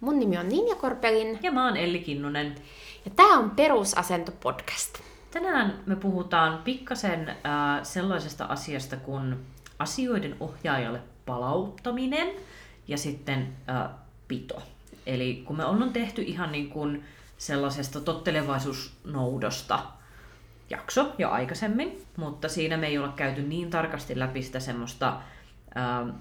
Mun nimi on Ninja Korpelin. Ja mä oon Elli Kinnunen. Ja tää on Perusasento podcast. Tänään me puhutaan pikkasen äh, sellaisesta asiasta kuin asioiden ohjaajalle palauttaminen ja sitten äh, pito. Eli kun me ollaan tehty ihan niin kuin sellaisesta tottelevaisuusnoudosta jakso jo aikaisemmin, mutta siinä me ei olla käyty niin tarkasti läpi sitä semmoista äh,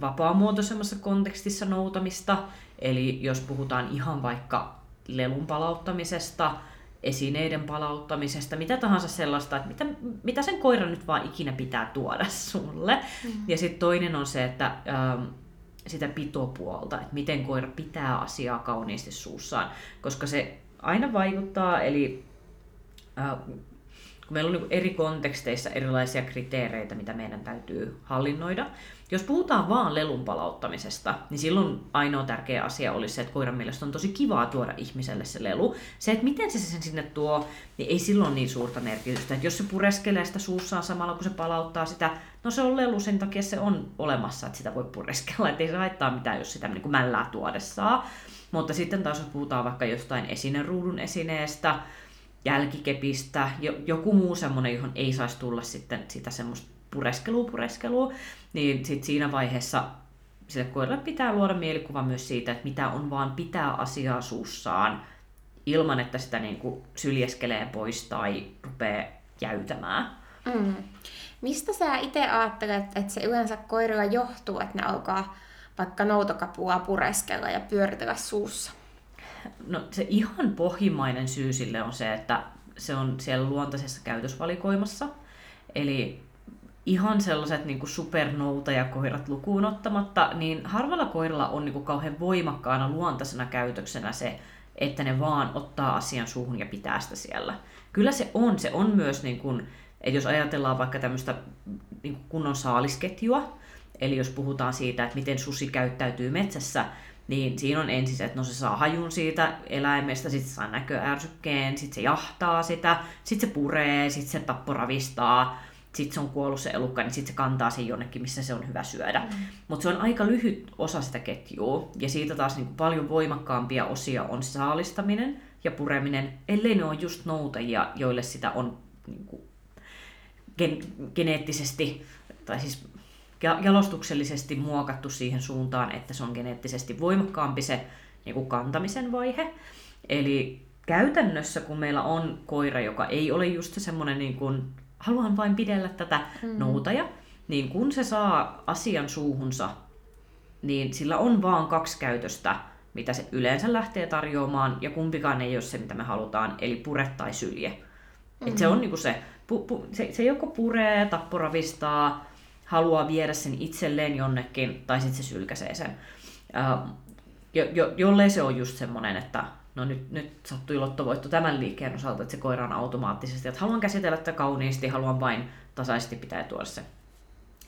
vapaamuotoisemmassa kontekstissa noutamista, Eli jos puhutaan ihan vaikka lelun palauttamisesta, esineiden palauttamisesta, mitä tahansa sellaista, että mitä, mitä sen koiran nyt vaan ikinä pitää tuoda sulle. Mm. Ja sitten toinen on se, että ähm, sitä pitopuolta, että miten koira pitää asiaa kauniisti suussaan, koska se aina vaikuttaa, eli äh, kun meillä on niin eri konteksteissa erilaisia kriteereitä, mitä meidän täytyy hallinnoida. Jos puhutaan vaan lelun palauttamisesta, niin silloin ainoa tärkeä asia olisi se, että koiran mielestä on tosi kivaa tuoda ihmiselle se lelu. Se, että miten se sen sinne tuo, niin ei silloin niin suurta merkitystä. Että jos se pureskelee sitä suussaan samalla, kun se palauttaa sitä, no se on lelu, sen takia se on olemassa, että sitä voi pureskella. Että ei se haittaa mitään, jos sitä niin kuin mällää tuodessaan. Mutta sitten taas jos puhutaan vaikka jostain esineruudun esineestä, jälkikepistä, jo, joku muu semmoinen, johon ei saisi tulla sitten sitä semmoista pureskelua, pureskelua, niin sit siinä vaiheessa sille koiralle pitää luoda mielikuva myös siitä, että mitä on vaan pitää asiaa suussaan, ilman että sitä niin kuin syljeskelee pois tai rupeaa jäytämään. Mm. Mistä sä itse ajattelet, että se yleensä koirilla johtuu, että ne alkaa vaikka noutokapua pureskella ja pyöritellä suussa? No se ihan pohjimmainen syy sille on se, että se on siellä luontaisessa käytösvalikoimassa. Eli ihan sellaiset niin supernoutajakoirat lukuun ottamatta, niin harvalla koiralla on niin kuin kauhean voimakkaana luontaisena käytöksenä se, että ne vaan ottaa asian suuhun ja pitää sitä siellä. Kyllä se on. Se on myös, niin kuin, että jos ajatellaan vaikka tämmöistä niin kuin kunnon saalisketjua, eli jos puhutaan siitä, että miten susi käyttäytyy metsässä, niin siinä on ensin se, että no se saa hajun siitä eläimestä, sitten se saa näköärsykkeen, sitten se jahtaa sitä, sitten se puree, sitten se tapporavistaa, sitten se on kuollut se elukka, niin sitten se kantaa sen jonnekin, missä se on hyvä syödä. Mm. Mutta se on aika lyhyt osa sitä ketjua, ja siitä taas niin paljon voimakkaampia osia on saalistaminen ja pureminen, ellei ne ole just noutajia, joille sitä on niin kuin, gen- geneettisesti, tai siis jalostuksellisesti muokattu siihen suuntaan, että se on geneettisesti voimakkaampi se niin kuin kantamisen vaihe. Eli käytännössä, kun meillä on koira, joka ei ole just semmoinen, niin kuin, haluan vain pidellä tätä mm. noutaja, niin kun se saa asian suuhunsa, niin sillä on vaan kaksi käytöstä, mitä se yleensä lähtee tarjoamaan, ja kumpikaan ei ole se, mitä me halutaan, eli pure tai sylje. Mm-hmm. Et se on niinku se, pu, pu, se, se joko puree, tapporavistaa, haluaa viedä sen itselleen jonnekin, tai sitten se sylkäsee sen. Uh, jo, jo, jollei se on just semmoinen, että no nyt, nyt sattui lottovoitto tämän liikkeen osalta, että se koira on automaattisesti, että haluan käsitellä tätä kauniisti, haluan vain tasaisesti pitää tuoda se.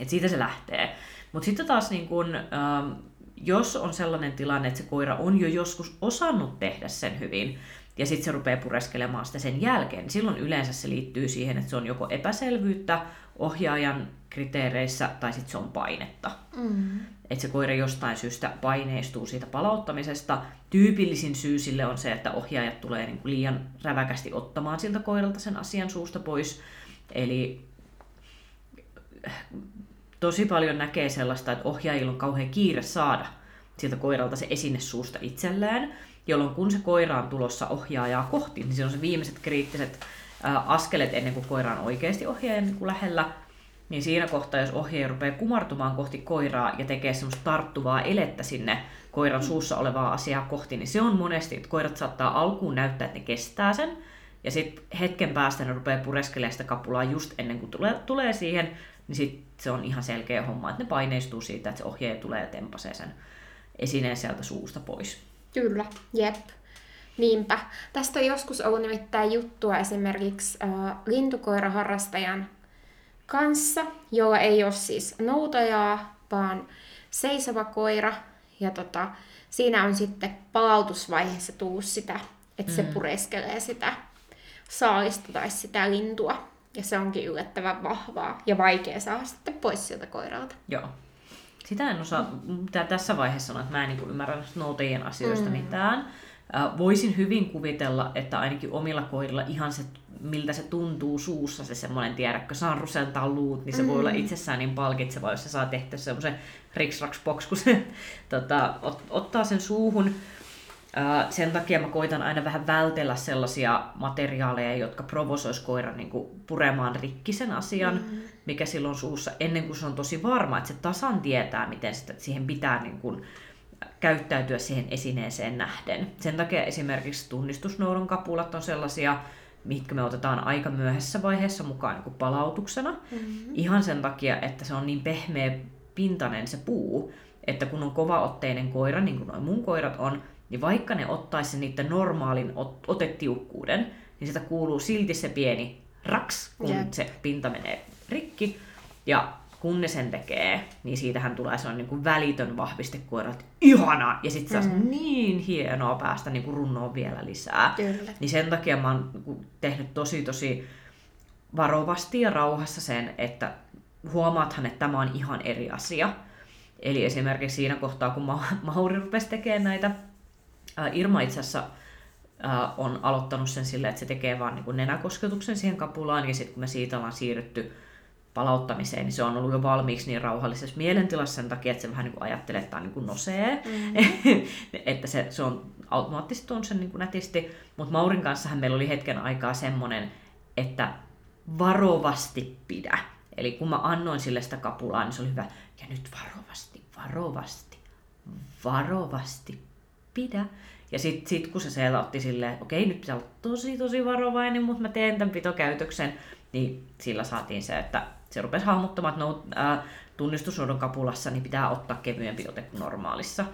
Et siitä se lähtee. Mutta sitten taas niin kun, ähm, jos on sellainen tilanne, että se koira on jo joskus osannut tehdä sen hyvin, ja sitten se rupeaa pureskelemaan sitä sen jälkeen, niin silloin yleensä se liittyy siihen, että se on joko epäselvyyttä ohjaajan kriteereissä tai sitten se on painetta. Mm. Että se koira jostain syystä paineistuu siitä palauttamisesta. Tyypillisin syy sille on se, että ohjaajat tulee niin kuin liian räväkästi ottamaan siltä koiralta sen asian suusta pois. Eli tosi paljon näkee sellaista, että ohjaajilla on kauhean kiire saada siltä koiralta se esine suusta itselleen, jolloin kun se koira on tulossa ohjaajaa kohti, niin se on se viimeiset kriittiset askeleet ennen kuin koira on oikeasti ohjaajan niin lähellä, niin siinä kohtaa, jos ohjaaja rupeaa kumartumaan kohti koiraa ja tekee semmoista tarttuvaa elettä sinne koiran suussa olevaa asiaa kohti, niin se on monesti, että koirat saattaa alkuun näyttää, että ne kestää sen, ja sitten hetken päästä ne rupeaa pureskelemaan sitä kapulaa just ennen kuin tulee, tulee siihen, niin sitten se on ihan selkeä homma, että ne paineistuu siitä, että se ohjaaja tulee ja tempasee sen esineen sieltä suusta pois. Kyllä, jep. Niinpä. Tästä on joskus ollut nimittäin juttua esimerkiksi äh, lintukoiraharrastajan kanssa, jolla ei ole siis noutajaa, vaan seisova koira. Ja tota, siinä on sitten palautusvaiheessa tullut sitä, että mm. se pureskelee sitä saalista tai sitä lintua. Ja se onkin yllättävän vahvaa ja vaikea saada sitten pois sieltä koiralta. Joo. Sitä en osaa, pitää tässä vaiheessa sanoa, että mä en niin ymmärrä noutajien asioista mm. mitään. Voisin hyvin kuvitella, että ainakin omilla koirilla ihan se, miltä se tuntuu suussa, se semmoinen, tiedätkö, saa rusentaa luut, niin se mm. voi olla mm. itsessään niin palkitseva, jos se saa tehtyä semmoisen riksraks kun se tota, ot, ottaa sen suuhun. Sen takia mä koitan aina vähän vältellä sellaisia materiaaleja, jotka provosois koiran niin kuin puremaan rikki sen asian, mm. mikä silloin suussa, ennen kuin se on tosi varma, että se tasan tietää, miten sitä, siihen pitää niin kuin, käyttäytyä siihen esineeseen nähden. Sen takia esimerkiksi tunnistusnoudon kapulat on sellaisia, mitkä me otetaan aika myöhässä vaiheessa mukaan niin palautuksena. Mm-hmm. Ihan sen takia, että se on niin pehmeä pintainen se puu, että kun on kovaotteinen koira, niin kuin noin mun koirat on, niin vaikka ne ottaisi niiden normaalin ot- otetiukkuuden, niin sitä kuuluu silti se pieni raks, kun yep. se pinta menee rikki. Ja kun ne sen tekee, niin siitähän tulee sellainen niin kuin välitön vahvistekuora, että ihana! Ja sitten se mm. niin hienoa päästä niin kuin runnoon vielä lisää. Kyllä. Niin sen takia mä oon niinku tehnyt tosi tosi varovasti ja rauhassa sen, että huomaathan, että tämä on ihan eri asia. Eli esimerkiksi siinä kohtaa, kun Mauri rupesi tekemään näitä, Irma itse asiassa on aloittanut sen sillä, että se tekee vaan niin kuin nenäkosketuksen siihen kapulaan, ja sitten kun me siitä ollaan siirrytty palauttamiseen, niin se on ollut jo valmiiksi niin rauhallisessa mielentilassa sen takia, että se vähän niin kuin ajattelee, että tämä niin kuin nosee, mm. että se, se on automaattisesti on sen niin kuin nätisti, mutta Maurin kanssa meillä oli hetken aikaa semmoinen, että varovasti pidä. Eli kun mä annoin sille sitä kapulaa, niin se oli hyvä, ja nyt varovasti, varovasti, varovasti pidä. Ja sitten sit, kun se siellä otti silleen, okei, nyt pitää olla tosi tosi varovainen, mutta mä teen tämän pitokäytöksen, niin sillä saatiin se, että se rupesi hahmottamaan, että no, tunnistusodon kapulassa niin pitää ottaa kevyempi ote kuin normaalissa.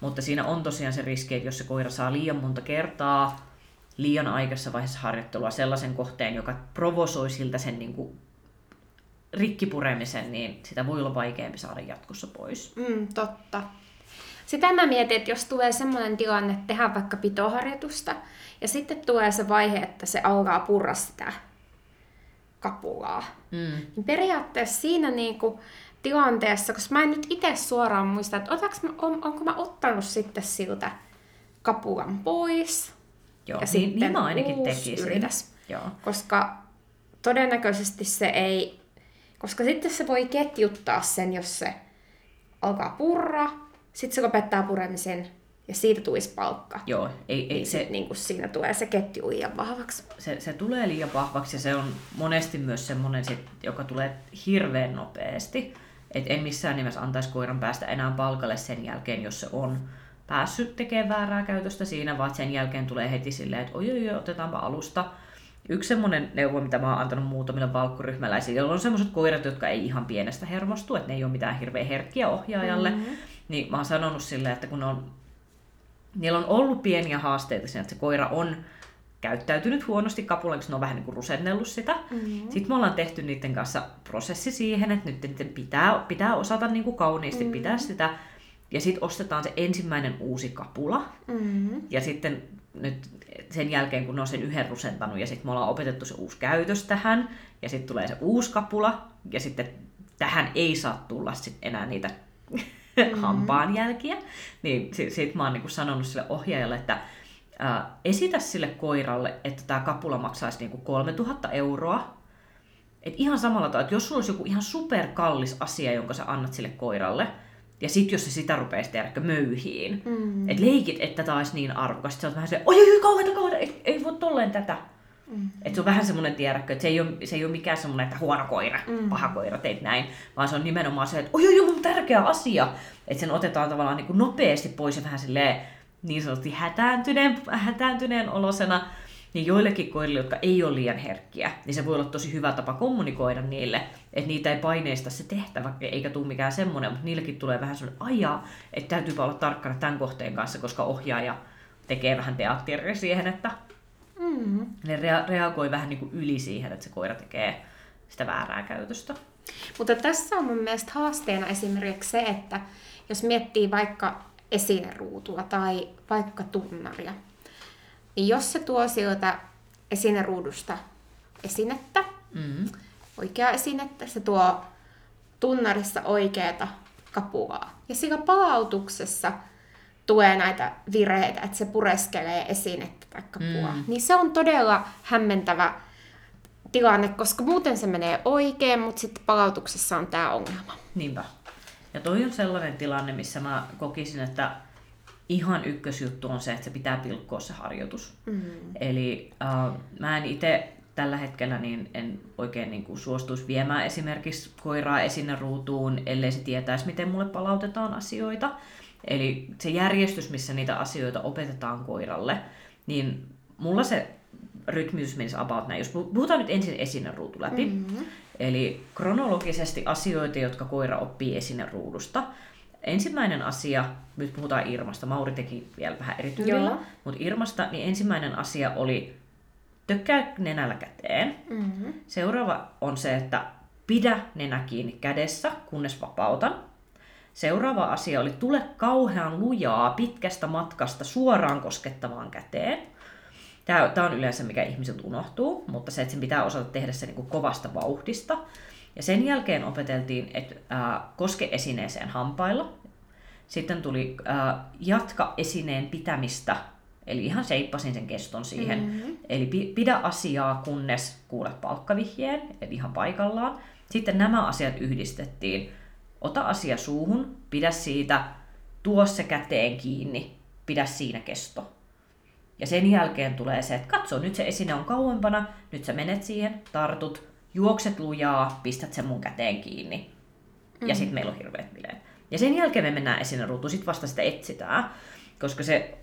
Mutta siinä on tosiaan se riski, että jos se koira saa liian monta kertaa liian aikaisessa vaiheessa harjoittelua sellaisen kohteen, joka provosoi siltä sen niin kuin rikkipuremisen, niin sitä voi olla vaikeampi saada jatkossa pois. Mm, totta. Sitä mä mietin, että jos tulee semmoinen tilanne, että tehdään vaikka pitoharjoitusta, ja sitten tulee se vaihe, että se alkaa purra sitä kapulaa. Mm. Niin periaatteessa siinä niinku tilanteessa, koska mä en nyt itse suoraan muista, että otaks mä, on, onko mä ottanut sitten siltä kapulan pois. Joo, ja niin, sitten niin mä ainakin tekisin. Yritäs. Joo. Koska todennäköisesti se ei, koska sitten se voi ketjuttaa sen, jos se alkaa purra, sitten se lopettaa puremisen ja siitä tulisi palkka. Joo, ei, ei niin se, niin kuin siinä tulee se ketju liian vahvaksi. Se, se tulee liian vahvaksi ja se on monesti myös semmoinen, joka tulee hirveän nopeasti. Et en missään nimessä antaisi koiran päästä enää palkalle sen jälkeen, jos se on päässyt tekemään väärää käytöstä siinä, vaan sen jälkeen tulee heti silleen, että oi, oi, oi otetaanpa alusta. Yksi semmoinen neuvo, mitä mä oon antanut muutamille valkkuryhmäläisille, joilla on semmoiset koirat, jotka ei ihan pienestä hermostu, että ne ei ole mitään hirveän herkkiä ohjaajalle, mm-hmm. niin mä oon sanonut silleen, että kun on niillä on ollut pieniä haasteita siinä, että se koira on käyttäytynyt huonosti kapulaksi, ne on vähän niin kuin rusennellut sitä. Mm-hmm. Sitten me ollaan tehty niiden kanssa prosessi siihen, että nyt niiden pitää, pitää osata niin kuin kauniisti mm-hmm. pitää sitä. Ja sitten ostetaan se ensimmäinen uusi kapula. Mm-hmm. Ja sitten nyt sen jälkeen, kun ne on sen yhden rusentanut, ja sitten me ollaan opetettu se uusi käytös tähän, ja sitten tulee se uusi kapula, ja sitten tähän ei saa tulla sit enää niitä mm-hmm. hampaanjälkiä, niin sit, sit mä oon niinku sanonut sille ohjaajalle, että ää, esitä sille koiralle, että tämä kapula maksaisi niinku 3000 euroa. Et ihan samalla tavalla, että jos sulla olisi joku ihan superkallis asia, jonka sä annat sille koiralle, ja sit jos se sitä rupeaisi tehdä möyhiin, mm. että leikit, että tämä olisi niin arvokas, että sä oot vähän se, oi, oi, kauheita, kauheita, ei, ei voi tolleen tätä. Mm. Että se on vähän semmoinen tiedäkö, että se ei ole, se ei ole mikään semmoinen, että huono koira, mm. paha koira, teit näin, vaan se on nimenomaan se, että oi, oi, oi, tärkeä asia. Että sen otetaan tavallaan niin kuin nopeasti pois ja vähän silleen niin sanotusti hätääntyneen, hätääntyneen olosena. Niin joillekin koirille, jotka ei ole liian herkkiä, niin se voi olla tosi hyvä tapa kommunikoida niille, että niitä ei paineista se tehtävä, eikä tule mikään semmoinen, mutta niillekin tulee vähän semmoinen ajaa, että täytyy olla tarkkana tämän kohteen kanssa, koska ohjaaja tekee vähän teatteria siihen, että Mm. Ne rea- reagoi vähän niin kuin yli siihen, että se koira tekee sitä väärää käytöstä. Mutta tässä on mun mielestä haasteena esimerkiksi se, että jos miettii vaikka esineruutua tai vaikka tunnaria, niin jos se tuo sieltä esineruudusta esinettä, mm-hmm. oikeaa esinettä, se tuo tunnarissa oikeata kapulaa. Ja sillä palautuksessa tulee näitä vireitä, että se pureskelee esinettä tai kapulaa. Mm. Niin se on todella hämmentävä tilanne, koska muuten se menee oikein, mutta sitten palautuksessa on tämä ongelma. Niinpä. Ja toi on sellainen tilanne, missä mä kokisin, että ihan ykkösjuttu on se, että se pitää pilkkoa se harjoitus. Mm. Eli äh, mä en itse tällä hetkellä niin en oikein niin kuin suostuisi viemään esimerkiksi koiraa esine ruutuun, ellei se tietäisi, miten mulle palautetaan asioita. Eli se järjestys, missä niitä asioita opetetaan koiralle, niin mulla se rytmitys menisi about näin. Jos puhutaan nyt ensin esineruutu läpi, mm-hmm. eli kronologisesti asioita, jotka koira oppii esineruudusta. Ensimmäinen asia, nyt puhutaan Irmasta, Mauri teki vielä vähän eri tyylillä, mutta Irmasta, niin ensimmäinen asia oli tökkää nenällä käteen. Mm-hmm. Seuraava on se, että pidä nenä kiinni kädessä, kunnes vapautan. Seuraava asia oli tule kauhean lujaa pitkästä matkasta suoraan koskettavaan käteen. Tämä, tämä on yleensä mikä ihmisiltä unohtuu, mutta se, että sen pitää osata tehdä se niin kuin kovasta vauhdista. Ja sen jälkeen opeteltiin, että ää, koske esineeseen hampailla. Sitten tuli ää, jatka esineen pitämistä, eli ihan seippasin sen keston siihen. Mm-hmm. Eli pidä asiaa, kunnes kuulet palkkavihjeen, eli ihan paikallaan. Sitten nämä asiat yhdistettiin. Ota asia suuhun, pidä siitä, tuo se käteen kiinni, pidä siinä kesto. Ja sen jälkeen tulee se, että katso, nyt se esine on kauempana, nyt sä menet siihen, tartut, juokset lujaa, pistät sen mun käteen kiinni. Mm-hmm. Ja sitten meillä on hirveät bileet. Ja sen jälkeen me mennään ruutuun, sitten vasta sitä etsitään. Koska se,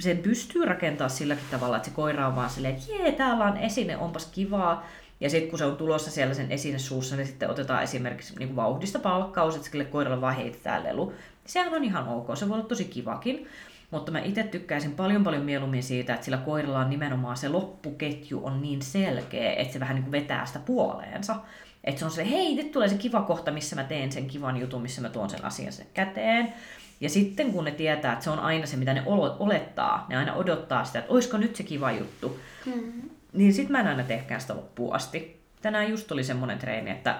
sen pystyy rakentaa silläkin tavalla, että se koira on vaan silleen, että jee, täällä on esine, onpas kivaa. Ja sitten kun se on tulossa siellä sen esine suussa, niin sitten otetaan esimerkiksi niin kuin vauhdista palkkaus, että sille koiralle vaan heitetään lelu. Sehän on ihan ok, se voi olla tosi kivakin. Mutta mä itse tykkäisin paljon paljon mieluummin siitä, että sillä koiralla on nimenomaan se loppuketju on niin selkeä, että se vähän niin kuin vetää sitä puoleensa. Että se on se, hei, nyt tulee se kiva kohta, missä mä teen sen kivan jutun, missä mä tuon sen asian sen käteen. Ja sitten kun ne tietää, että se on aina se, mitä ne olettaa, ne aina odottaa sitä, että olisiko nyt se kiva juttu, mm. Niin sitten mä en aina tehkään sitä loppuun asti. Tänään just oli semmoinen treeni, että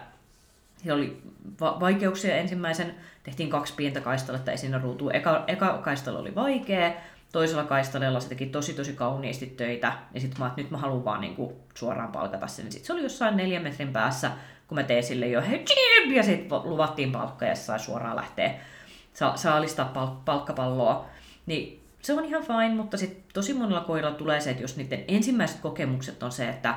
siellä oli va- vaikeuksia ensimmäisen, tehtiin kaksi pientä kaistaletta esine ruutuun. Eka, eka kaistalo oli vaikea, toisella kaistalella se teki tosi tosi kauniisti töitä, ja sitten mä että nyt mä haluan vaan niinku suoraan palkata sen. Sitten se oli jossain neljän metrin päässä, kun mä tein sille jo hei, ja sitten luvattiin palkka ja sai suoraan lähteä sa- saalistaa pal- palkkapalloa. Niin se on ihan fine, mutta sitten tosi monella koiralla tulee se, että jos niiden ensimmäiset kokemukset on se, että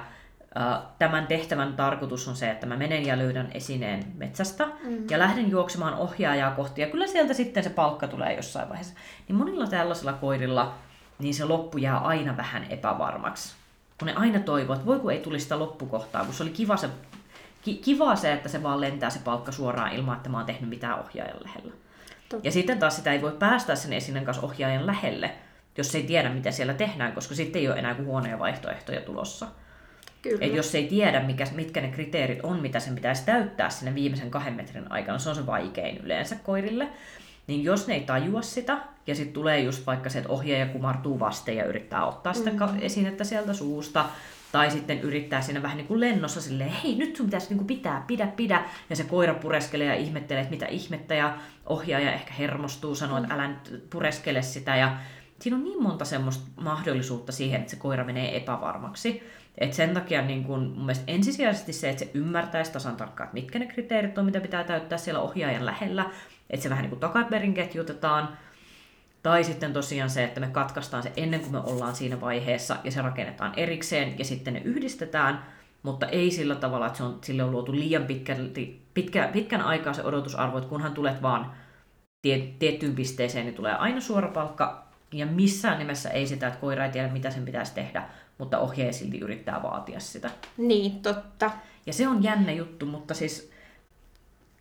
tämän tehtävän tarkoitus on se, että mä menen ja löydän esineen metsästä mm. ja lähden juoksemaan ohjaajaa kohti. Ja kyllä sieltä sitten se palkka tulee jossain vaiheessa. Niin monilla tällaisilla koirilla niin se loppu jää aina vähän epävarmaksi. Kun ne aina toivoo, että voi kun ei tulisi sitä loppukohtaa, kun se oli kiva se, ki, kiva se, että se vaan lentää se palkka suoraan ilman, että mä oon tehnyt mitään ohjaajan lähellä. Totta. Ja sitten taas sitä ei voi päästä sen esineen kanssa ohjaajan lähelle, jos ei tiedä, mitä siellä tehdään, koska sitten ei ole enää kuin huonoja vaihtoehtoja tulossa. Kyllä. Et jos ei tiedä, mikä, mitkä ne kriteerit on, mitä sen pitäisi täyttää sinne viimeisen kahden metrin aikana, se on se vaikein yleensä koirille. Niin jos ne ei tajua sitä, ja sitten tulee just vaikka se, että ohjaaja kumartuu vasten ja yrittää ottaa sitä mm-hmm. esinettä sieltä suusta, tai sitten yrittää siinä vähän niin kuin lennossa silleen, hei nyt sun pitäisi niin kuin pitää, pidä, pidä. Ja se koira pureskelee ja ihmettelee, että mitä ihmettä. Ja ohjaaja ehkä hermostuu, sanoo, että älä nyt pureskele sitä. Ja siinä on niin monta semmoista mahdollisuutta siihen, että se koira menee epävarmaksi. Et sen takia niin kun, mun mielestä ensisijaisesti se, että se ymmärtäisi tasan tarkkaan, että mitkä ne kriteerit on, mitä pitää täyttää siellä ohjaajan lähellä, että se vähän niin kuin takaperin ketjutetaan, tai sitten tosiaan se, että me katkaistaan se ennen kuin me ollaan siinä vaiheessa ja se rakennetaan erikseen ja sitten ne yhdistetään, mutta ei sillä tavalla, että se on, sille on luotu liian pitkälti, pitkä, pitkän aikaa se odotusarvo, että kunhan tulet vaan tie, tiettyyn pisteeseen, niin tulee aina suora palkka ja missään nimessä ei sitä, että koira ei tiedä, mitä sen pitäisi tehdä, mutta ohjaaja silti yrittää vaatia sitä. Niin, totta. Ja se on jännä juttu, mutta siis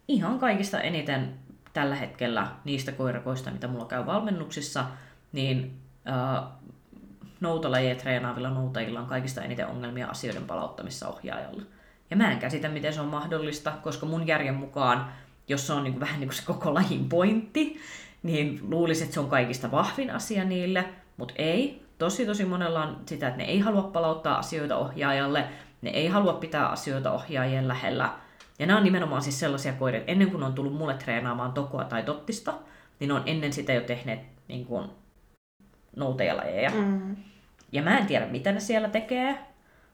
ihan kaikista eniten tällä hetkellä niistä koirakoista, mitä mulla käy valmennuksissa, niin äh, noutalajia treenaavilla noutajilla on kaikista eniten ongelmia asioiden palauttamissa ohjaajalla. Ja mä en käsitä, miten se on mahdollista, koska mun järjen mukaan, jos se on niin kuin, vähän niin kuin se koko lajin pointti, niin luulisin, että se on kaikista vahvin asia niille, mutta ei. Tosi tosi monella on sitä, että ne ei halua palauttaa asioita ohjaajalle, ne ei halua pitää asioita ohjaajien lähellä, Ja nämä on nimenomaan siis sellaisia koiria, että ennen kuin on tullut mulle treenaamaan tokoa tai tottista, niin on ennen sitä jo tehneet niin kuin, noutejalajeja. Mm. Ja mä en tiedä, mitä ne siellä tekee,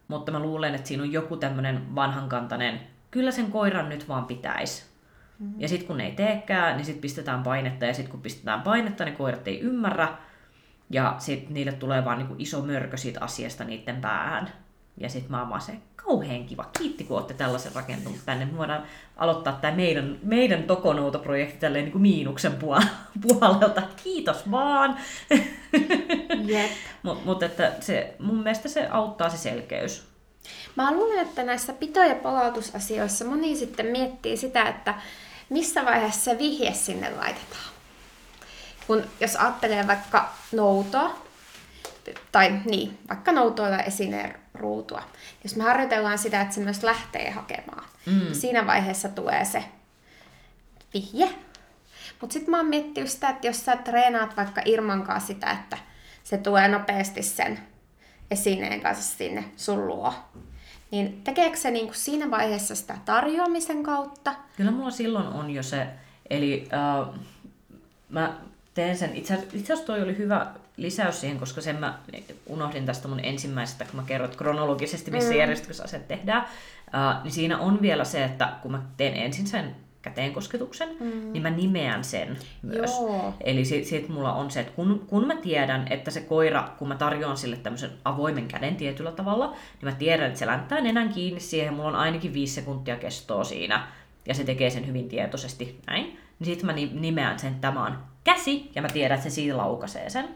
mutta mä luulen, että siinä on joku tämmöinen vanhankantainen, kyllä sen koiran nyt vaan pitäisi. Mm. Ja sitten kun ne ei teekään, niin sitten pistetään painetta, ja sitten kun pistetään painetta, niin koirat ei ymmärrä, ja sitten niille tulee vaan niinku iso mörkö siitä asiasta niiden päähän. Ja sitten mä oon vaan se, kauhean kiva. Kiitti, kun olette tällaisen rakentunut tänne. Me voidaan aloittaa tämä meidän, meidän Tokonouto-projekti tälleen niin kuin miinuksen puolelta. Kiitos vaan. Yep. Mutta mut, että se, mun mielestä se auttaa se selkeys. Mä luulen, että näissä pito- ja palautusasioissa moni sitten miettii sitä, että missä vaiheessa se vihje sinne laitetaan. Kun jos ajattelee vaikka noutoa, tai niin, vaikka noutoilla esineen ruutua. Jos me harjoitellaan sitä, että se myös lähtee hakemaan, mm. niin siinä vaiheessa tulee se vihje. Mutta sitten mä oon miettinyt sitä, että jos sä treenaat vaikka Irmankaan sitä, että se tulee nopeasti sen esineen kanssa sinne sun luo, niin tekeekö se niinku siinä vaiheessa sitä tarjoamisen kautta? Kyllä mulla silloin on jo se, eli uh, mä teen sen, itse asiassa toi oli hyvä lisäys siihen, koska sen mä unohdin tästä mun ensimmäisestä, kun mä kerroin kronologisesti, missä mm. järjestyksessä asiat tehdään, uh, niin siinä on vielä se, että kun mä teen ensin sen käteenkosketuksen, mm. niin mä nimeän sen myös. Joo. Eli sit, sit mulla on se, että kun, kun mä tiedän, että se koira, kun mä tarjoan sille tämmöisen avoimen käden tietyllä tavalla, niin mä tiedän, että se länttää nenän kiinni siihen, mulla on ainakin viisi sekuntia kestoa siinä, ja se tekee sen hyvin tietoisesti näin, niin sitten mä nimeän sen, että tämä on käsi, ja mä tiedän, että se siitä laukaisee sen.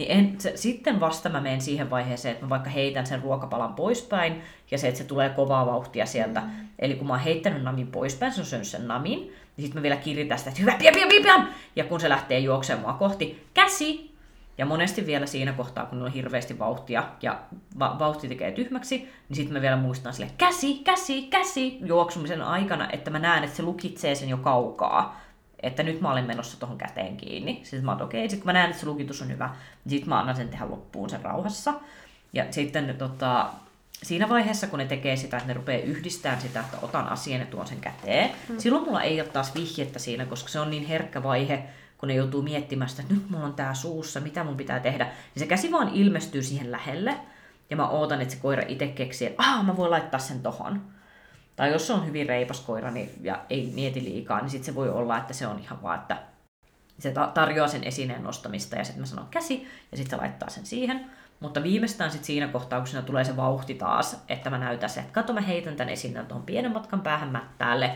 Niin en, se, sitten vasta mä menen siihen vaiheeseen, että mä vaikka heitän sen ruokapalan poispäin, ja se, että se tulee kovaa vauhtia sieltä. Mm. Eli kun mä oon heittänyt namin poispäin, se on syönyt sen namin, niin sitten mä vielä kiritän sitä, että hyvä, pian, pian, pian, pian! Ja kun se lähtee juoksemaan kohti, käsi! Ja monesti vielä siinä kohtaa, kun on hirveästi vauhtia ja va- vauhti tekee tyhmäksi, niin sitten mä vielä muistan sille käsi, käsi, käsi juoksumisen aikana, että mä näen, että se lukitsee sen jo kaukaa että nyt mä olen menossa tuohon käteen kiinni. Sitten mä oon, okei, okay. sitten mä näen, että se lukitus on hyvä, niin sitten mä annan sen tehdä loppuun sen rauhassa. Ja sitten tota, siinä vaiheessa, kun ne tekee sitä, että ne rupeaa yhdistämään sitä, että otan asian ja tuon sen käteen, hmm. silloin mulla ei ole taas vihjettä siinä, koska se on niin herkkä vaihe, kun ne joutuu miettimään sitä, että nyt mulla on tää suussa, mitä mun pitää tehdä. Niin se käsi vaan ilmestyy siihen lähelle, ja mä ootan, että se koira itse keksii, että ah, mä voin laittaa sen tohon. Tai jos se on hyvin reipas koira niin, ja ei mieti liikaa, niin sitten se voi olla, että se on ihan vaan, että se tarjoaa sen esineen nostamista ja sitten mä sanon käsi ja sitten se laittaa sen siihen. Mutta viimeistään sitten siinä siinä tulee se vauhti taas, että mä näytän se, että kato mä heitän tämän esineen tuohon pienen matkan päähän mättäälle,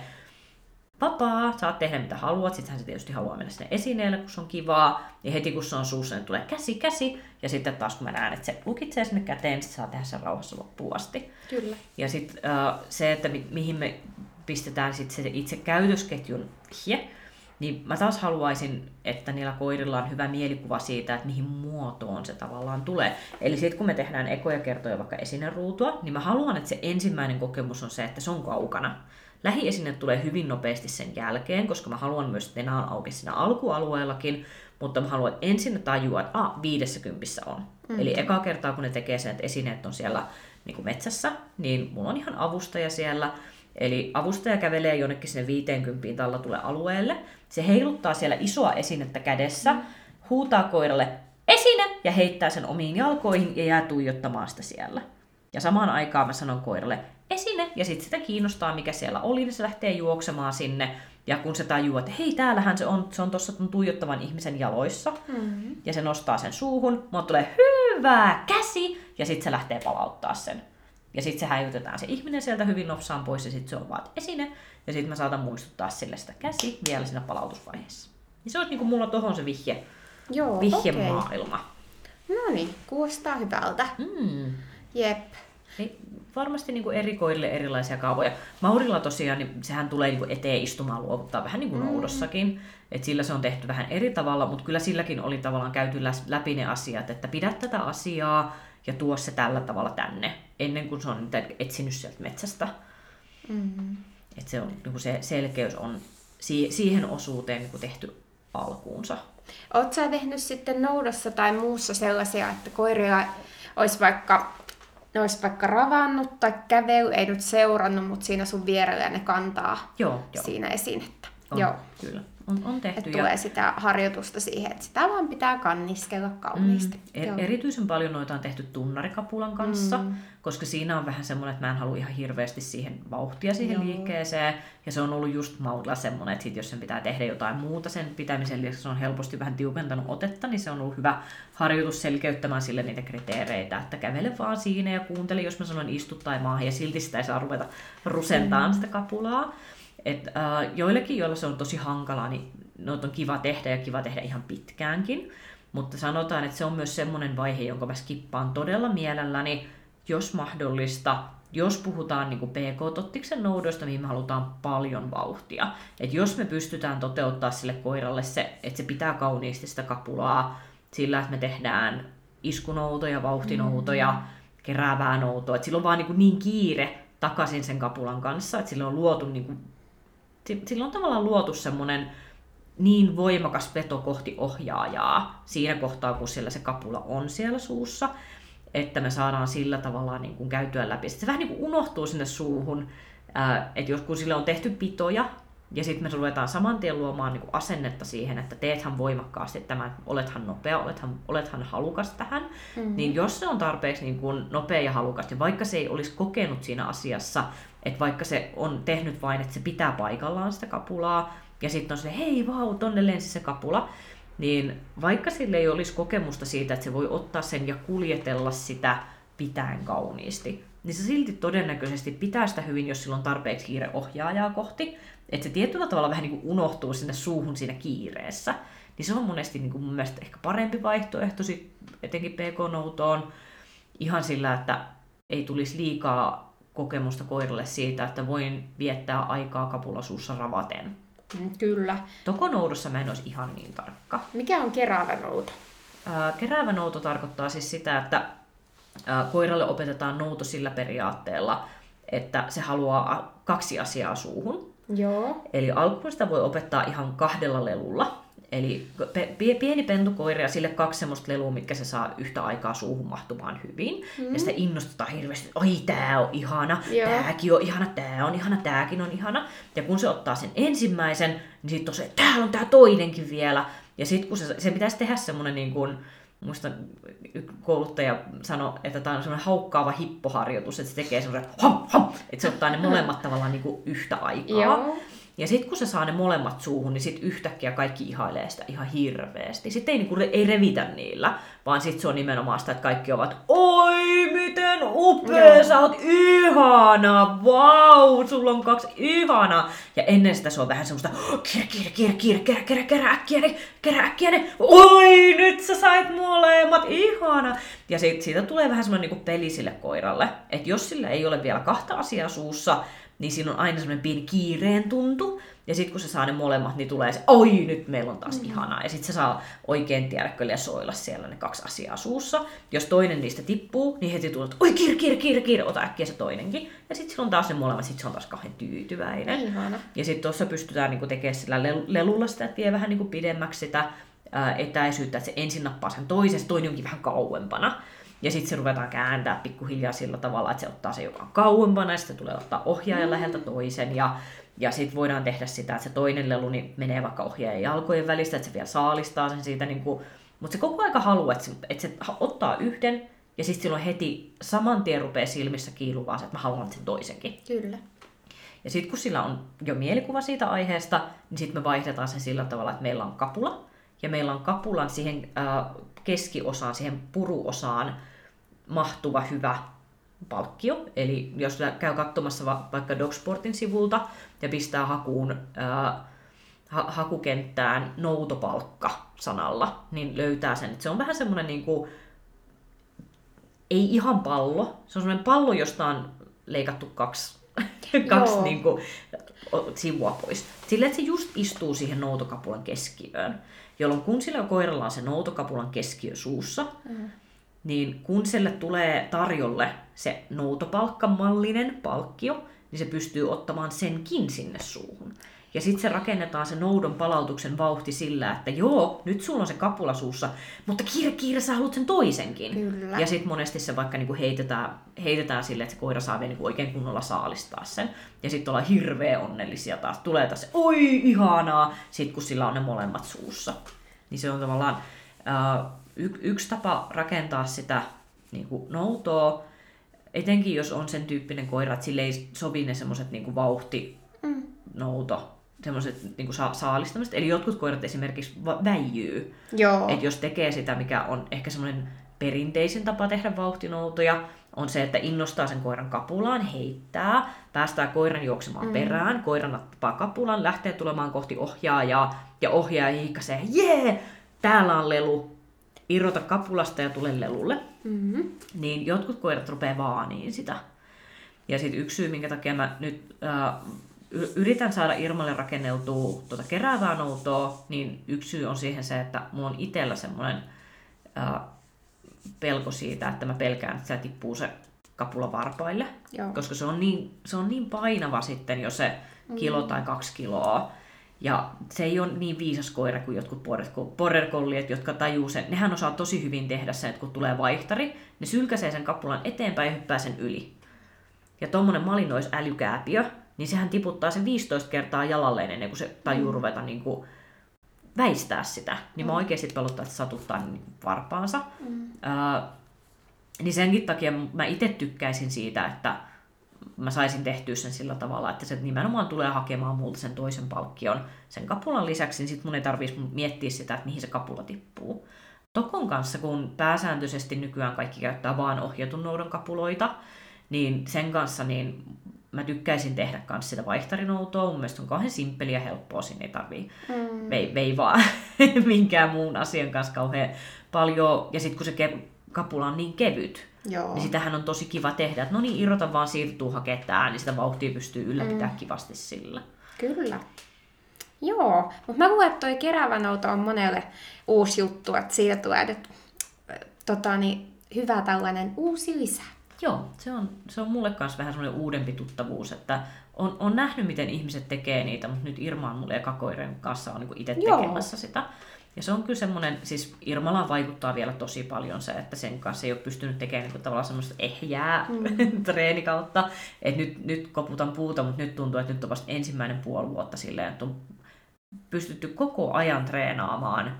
vapaa, saat tehdä mitä haluat, sittenhän se tietysti haluaa mennä sinne esineelle, kun se on kivaa, ja heti kun se on suussa, niin tulee käsi, käsi, ja sitten taas kun mä näen, että se lukitsee sinne käteen, niin saa tehdä sen rauhassa loppuun asti. Kyllä. Ja sitten se, että mi- mihin me pistetään sitten se itse käytösketjun hie, niin mä taas haluaisin, että niillä koirilla on hyvä mielikuva siitä, että mihin muotoon se tavallaan tulee. Eli sitten kun me tehdään ekoja kertoja vaikka esineruutua, niin mä haluan, että se ensimmäinen kokemus on se, että se on kaukana. Lähiesine tulee hyvin nopeasti sen jälkeen, koska mä haluan myös, että nenä on auki siinä alkualueellakin, mutta mä haluan, että ensin tajua, että ah, 50 on. Mm. Eli eka kertaa, kun ne tekee sen, että esineet on siellä niin kuin metsässä, niin mulla on ihan avustaja siellä. Eli avustaja kävelee jonnekin sinne 50 tällä tulee alueelle. Se heiluttaa siellä isoa esinettä kädessä, mm. huutaa koiralle esine ja heittää sen omiin jalkoihin ja jää tuijottamaan sitä siellä. Ja samaan aikaan mä sanon koiralle, esine, ja sitten sitä kiinnostaa, mikä siellä oli, niin se lähtee juoksemaan sinne, ja kun se tajuaa, että hei, täällähän se on, se on tuossa tuijottavan ihmisen jaloissa, mm-hmm. ja se nostaa sen suuhun, mutta tulee hyvä käsi, ja sitten se lähtee palauttaa sen. Ja sitten se häivytetään se ihminen sieltä hyvin nopsaan pois, ja sitten se on vaan esine, ja sitten mä saatan muistuttaa sille sitä käsi vielä siinä palautusvaiheessa. Ja se on niinku mulla tohon se vihje, Joo, vihje okay. maailma. No niin, kuulostaa hyvältä. Mm. Jep. Varmasti niin kuin eri koirille erilaisia kaavoja. Maurilla tosiaan, niin sehän tulee niin kuin eteen istumaan luovuttaa vähän niin kuin mm. noudossakin. Et sillä se on tehty vähän eri tavalla, mutta kyllä silläkin oli tavallaan käyty läpi ne asiat, että pidä tätä asiaa ja tuo se tällä tavalla tänne, ennen kuin se on etsinyt sieltä metsästä. Mm. Et se, on, niin kuin se selkeys on siihen osuuteen niin kuin tehty alkuunsa. Oletko sä tehnyt sitten noudossa tai muussa sellaisia, että koiria olisi vaikka ne olisi vaikka ravannut tai kävely, ei nyt seurannut, mutta siinä sun vierellä ne kantaa Joo, joo. siinä esinettä. On, Joo. Kyllä, on, on tehty. Että tulee sitä harjoitusta siihen, että sitä vaan pitää kanniskella kauniisti. Mm, er, erityisen paljon noita on tehty tunnarikapulan kanssa, Mm. koska siinä on vähän semmoinen, että mä en halua ihan hirveästi siihen vauhtia siihen Joo. liikkeeseen. Ja se on ollut just Maudella semmoinen, että sit jos sen pitää tehdä jotain muuta sen pitämisen lisäksi, se on helposti vähän tiukentanut otetta, niin se on ollut hyvä harjoitus selkeyttämään sille niitä kriteereitä, että kävele vaan siinä ja kuuntele, jos mä sanon istu tai maahan, ja silti sitä ei saa ruveta rusentaan Mm. sitä kapulaa. Et, äh, joillekin, joilla se on tosi hankalaa, niin noita on kiva tehdä ja kiva tehdä ihan pitkäänkin. Mutta sanotaan, että se on myös semmoinen vaihe, jonka mä skippaan todella mielelläni, jos mahdollista, jos puhutaan niin PK-tottiksen noudoista, mihin me halutaan paljon vauhtia. Et jos me pystytään toteuttaa sille koiralle se, että se pitää kauniisti sitä kapulaa sillä, että me tehdään iskunoutoja, vauhtinoutoja, mm. keräävää noutoa. Et sillä on vaan niin, niin kiire takaisin sen kapulan kanssa, että sillä on luotu niin sillä on tavallaan luotu semmoinen niin voimakas veto kohti ohjaajaa siinä kohtaa, kun siellä se kapula on siellä suussa, että me saadaan sillä tavalla niin kuin käytyä läpi. Sitten se vähän niin kuin unohtuu sinne suuhun, että jos kun sille on tehty pitoja, ja sitten me ruvetaan saman tien luomaan niin asennetta siihen, että teethän voimakkaasti tämän, olethan nopea, olethan, olethan halukas tähän, mm-hmm. niin jos se on tarpeeksi niin kuin nopea ja halukas, ja vaikka se ei olisi kokenut siinä asiassa, että vaikka se on tehnyt vain, että se pitää paikallaan sitä kapulaa, ja sitten on se, hei vau, tonne lensi se kapula, niin vaikka sille ei olisi kokemusta siitä, että se voi ottaa sen ja kuljetella sitä pitäen kauniisti, niin se silti todennäköisesti pitää sitä hyvin, jos sillä on tarpeeksi kiire ohjaajaa kohti, että se tietyllä tavalla vähän niin kuin unohtuu sinne suuhun siinä kiireessä. Niin se on monesti niin kuin mun mielestä ehkä parempi vaihtoehto, sit, etenkin PK-noutoon, ihan sillä, että ei tulisi liikaa kokemusta koiralle siitä, että voin viettää aikaa kapulasuussa ravaten. Mm, Kyllä. Tokonoudossa mä en olisi ihan niin tarkka. Mikä on keräävä nouto? Ää, keräävä nouto tarkoittaa siis sitä, että koiralle opetetaan nouto sillä periaatteella, että se haluaa kaksi asiaa suuhun. Joo. Eli alkuun sitä voi opettaa ihan kahdella lelulla. Eli pe- pie- pieni pentukoira ja sille kaksi semmoista lelua, mitkä se saa yhtä aikaa suuhun mahtumaan hyvin. Mm. Ja sitä innostetaan hirveästi, että oi tää on ihana, Joo. tääkin on ihana, tää on ihana, tääkin on ihana. Ja kun se ottaa sen ensimmäisen, niin sitten on se, täällä on tää toinenkin vielä. Ja sitten kun se, se pitäisi tehdä semmoinen niin kuin, muista kouluttaja sanoi, että tämä on semmoinen haukkaava hippoharjoitus, että se tekee semmoinen ham, ham, että se ottaa ne molemmat tavallaan niin kuin yhtä aikaa. Joo. Ja sitten kun se saa ne molemmat suuhun, niin sitten yhtäkkiä kaikki ihailee sitä ihan hirveästi. Sitten ei, niinku, ei revitä niillä, vaan sitten se on nimenomaan sitä, että kaikki ovat, oi miten upea, Joo. sä oot ihana, vau, sulla on kaksi ihanaa. Ja ennen sitä se on vähän semmoista, kiire, kiire, kiire, kiire, kerä, kerä, kerä, äkkiä ne, kerä, äkkiä ne, oi nyt sä sait molemmat, ihana. Ja sit, siitä tulee vähän semmoinen niinku peli sille koiralle, että jos sillä ei ole vielä kahta asiaa suussa, niin siinä on aina semmoinen pieni kiireen tuntu. Ja sitten kun se saa ne molemmat, niin tulee se, oi nyt meillä on taas mm. ihanaa. Ja sitten se saa oikein tiedäkö lesoilla siellä ne kaksi asiaa suussa. Jos toinen niistä tippuu, niin heti tulee, oi kiire, kiire, kiire, kiire, ota äkkiä se toinenkin. Ja sitten on taas ne molemmat, sitten se on taas kauhean tyytyväinen. Ihana. Ja sitten tuossa pystytään niinku tekemään sillä lel- lelulla sitä, että vie vähän niinku pidemmäksi sitä ää, etäisyyttä, että se ensin nappaa sen toisen, se toinen onkin vähän kauempana. Ja sitten se ruvetaan kääntää pikkuhiljaa sillä tavalla, että se ottaa se joka on kauempana ja sitten tulee ottaa ohjaajan läheltä toisen. Ja, ja sitten voidaan tehdä sitä, että se toinen lelu niin menee vaikka ohjaajan jalkojen välistä, että se vielä saalistaa sen siitä. Niin kuin, mutta se koko aika haluaa, että se, että se ottaa yhden ja sitten silloin heti saman tien rupeaa silmissä kiiluvaa se, että mä haluan sen toisenkin. Kyllä. Ja sitten kun sillä on jo mielikuva siitä aiheesta, niin sitten me vaihdetaan se sillä tavalla, että meillä on kapula. Ja meillä on kapulan siihen äh, keskiosaan, siihen puruosaan mahtuva hyvä palkkio. Eli jos käy katsomassa va- vaikka Dogsportin sivulta ja pistää hakuun, äh, ha- hakukenttään noutopalkka sanalla, niin löytää sen. Et se on vähän semmoinen niin kuin, ei ihan pallo, se on semmoinen pallo, josta on leikattu kaksi, kaksi Joo. niin kuin, sivua pois. Sillä, että se just istuu siihen noutokapulan keskiöön. Jolloin kun sillä koiralla on se noutokapulan keskiö suussa, Mm. Niin kun sille tulee tarjolle se noutopalkkamallinen palkkio, niin se pystyy ottamaan senkin sinne suuhun. Ja sitten se rakennetaan se noudon palautuksen vauhti sillä, että joo, nyt sulla on se kapula suussa, mutta kiire, kiire, sä haluat sen toisenkin. Kyllä. Ja sitten monesti se vaikka niinku heitetään, heitetään sille, että se koira saa vielä niinku oikein kunnolla saalistaa sen. Ja sitten ollaan hirveän onnellisia taas. Tulee taas se, oi ihanaa, sit kun sillä on ne molemmat suussa. Niin se on tavallaan uh, y- yksi tapa rakentaa sitä niinku noutoa, etenkin jos on sen tyyppinen koira, että sille ei sovi ne semmoiset niinku vauhti, Mm. nouto, semmoiset niinku sa- saalistamiset. Eli jotkut koirat esimerkiksi va- väijyy. Joo. Et jos tekee sitä, mikä on ehkä semmoinen perinteisin tapa tehdä vauhtinoutoja, on se, että innostaa sen koiran kapulaan, heittää, päästää koiran juoksemaan mm. perään, koira nappaa kapulan, lähtee tulemaan kohti ohjaajaa, ja ohjaaja hiikkasee, jee, täällä on lelu, irrota kapulasta ja tule lelulle. Mm-hmm. Niin jotkut koirat rupeaa vaaniin sitä. Ja sitten yksi syy, minkä takia mä nyt äh, yritän saada Irmalle rakenneltua tuota keräävää noutoa, niin yksi syy on siihen se, että mulla on itsellä semmoinen äh, pelko siitä, että mä pelkään, että se tippuu se kapula varpaille. Joo. Koska se on, niin, se on niin painava sitten jo se kilo tai kaksi kiloa. Ja se ei ole niin viisas koira kuin jotkut border colliet, jotka tajuu sen. Nehän osaa tosi hyvin tehdä sen, että kun tulee vaihtari, ne sylkäsee sen kapulan eteenpäin ja hyppää sen yli. Ja tuommoinen malinois älykääpiö, niin sehän tiputtaa sen 15 kertaa jalalleen ennen kuin se tajuu ruveta niin kuin väistää sitä. Niin mä oikeasti pelottaa, että satuttaa niin varpaansa. Mm. Ää, niin senkin takia mä itse tykkäisin siitä, että mä saisin tehtyä sen sillä tavalla, että se nimenomaan tulee hakemaan multa sen toisen palkkion sen kapulan lisäksi, niin sit mun ei tarvitsisi miettiä sitä, että mihin se kapula tippuu. Tokon kanssa, kun pääsääntöisesti nykyään kaikki käyttää vaan ohjatun noudon kapuloita, niin sen kanssa niin mä tykkäisin tehdä myös sitä vaihtarinoutoa. Mun mielestä on kauhean simppeli ja helppoa, siinä ei tarvii Mm. vei, veivaa minkään muun asian kanssa kauhean paljon. Ja sitten kun se ke- kapula on niin kevyt, Joo. niin sitähän on tosi kiva tehdä. Että no niin, irrota vaan siirtuu hakee tää, niin sitä vauhtia pystyy ylläpitämään mm. kivasti sillä. Kyllä. Joo, mutta mä luulen, että toi kerävä nouto on monelle uusi juttu, että siitä tulee nyt äh, tota, niin, hyvä tällainen uusi lisä. Joo, se on, se on mulle kanssa vähän semmoinen uudempi tuttavuus, että on, on nähnyt, miten ihmiset tekee niitä, mutta nyt Irma on mulle ekakoiren kanssa on niin itse tekemässä sitä. Ja se on kyllä semmoinen, siis Irmalaan vaikuttaa vielä tosi paljon se, että sen kanssa ei ole pystynyt tekemään niin tavallaan semmoista ehjää mm. treenikautta. Että nyt, nyt koputan puuta, mutta nyt tuntuu, että nyt on vasta ensimmäinen puoli vuotta silleen, että on pystytty koko ajan treenaamaan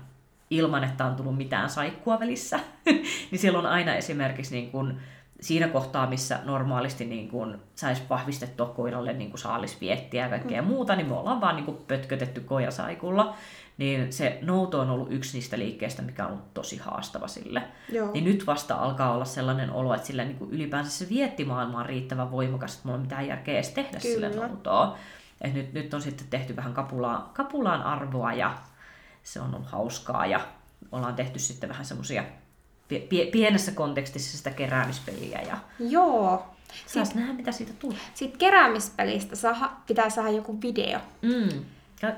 ilman, että on tullut mitään saikkua välissä. niin siellä on aina esimerkiksi niin kuin siinä kohtaa, missä normaalisti niin kuin saisi vahvistettua koiralle niin kuin saalisviettiä ja kaikkea mm. muuta, niin me ollaan vaan niin kuin pötkötetty koirasaikulla. Niin se nouto on ollut yksi niistä liikkeistä, mikä on ollut tosi haastava sille. Joo. Niin nyt vasta alkaa olla sellainen olo, että sillä niin kuin ylipäänsä se viettimaailma on riittävän voimakas, että mulla on mitään järkeä edes tehdä Kyllä. sille noutoa. Et nyt, nyt on sitten tehty vähän kapulaan, kapulaan arvoa ja se on ollut hauskaa ja ollaan tehty sitten vähän semmoisia pie, pienessä kontekstissa sitä keräämispeliä ja Joo. saas nähdä mitä siitä tulee. Sitten keräämispelistä saa, pitää saada joku video. Mm.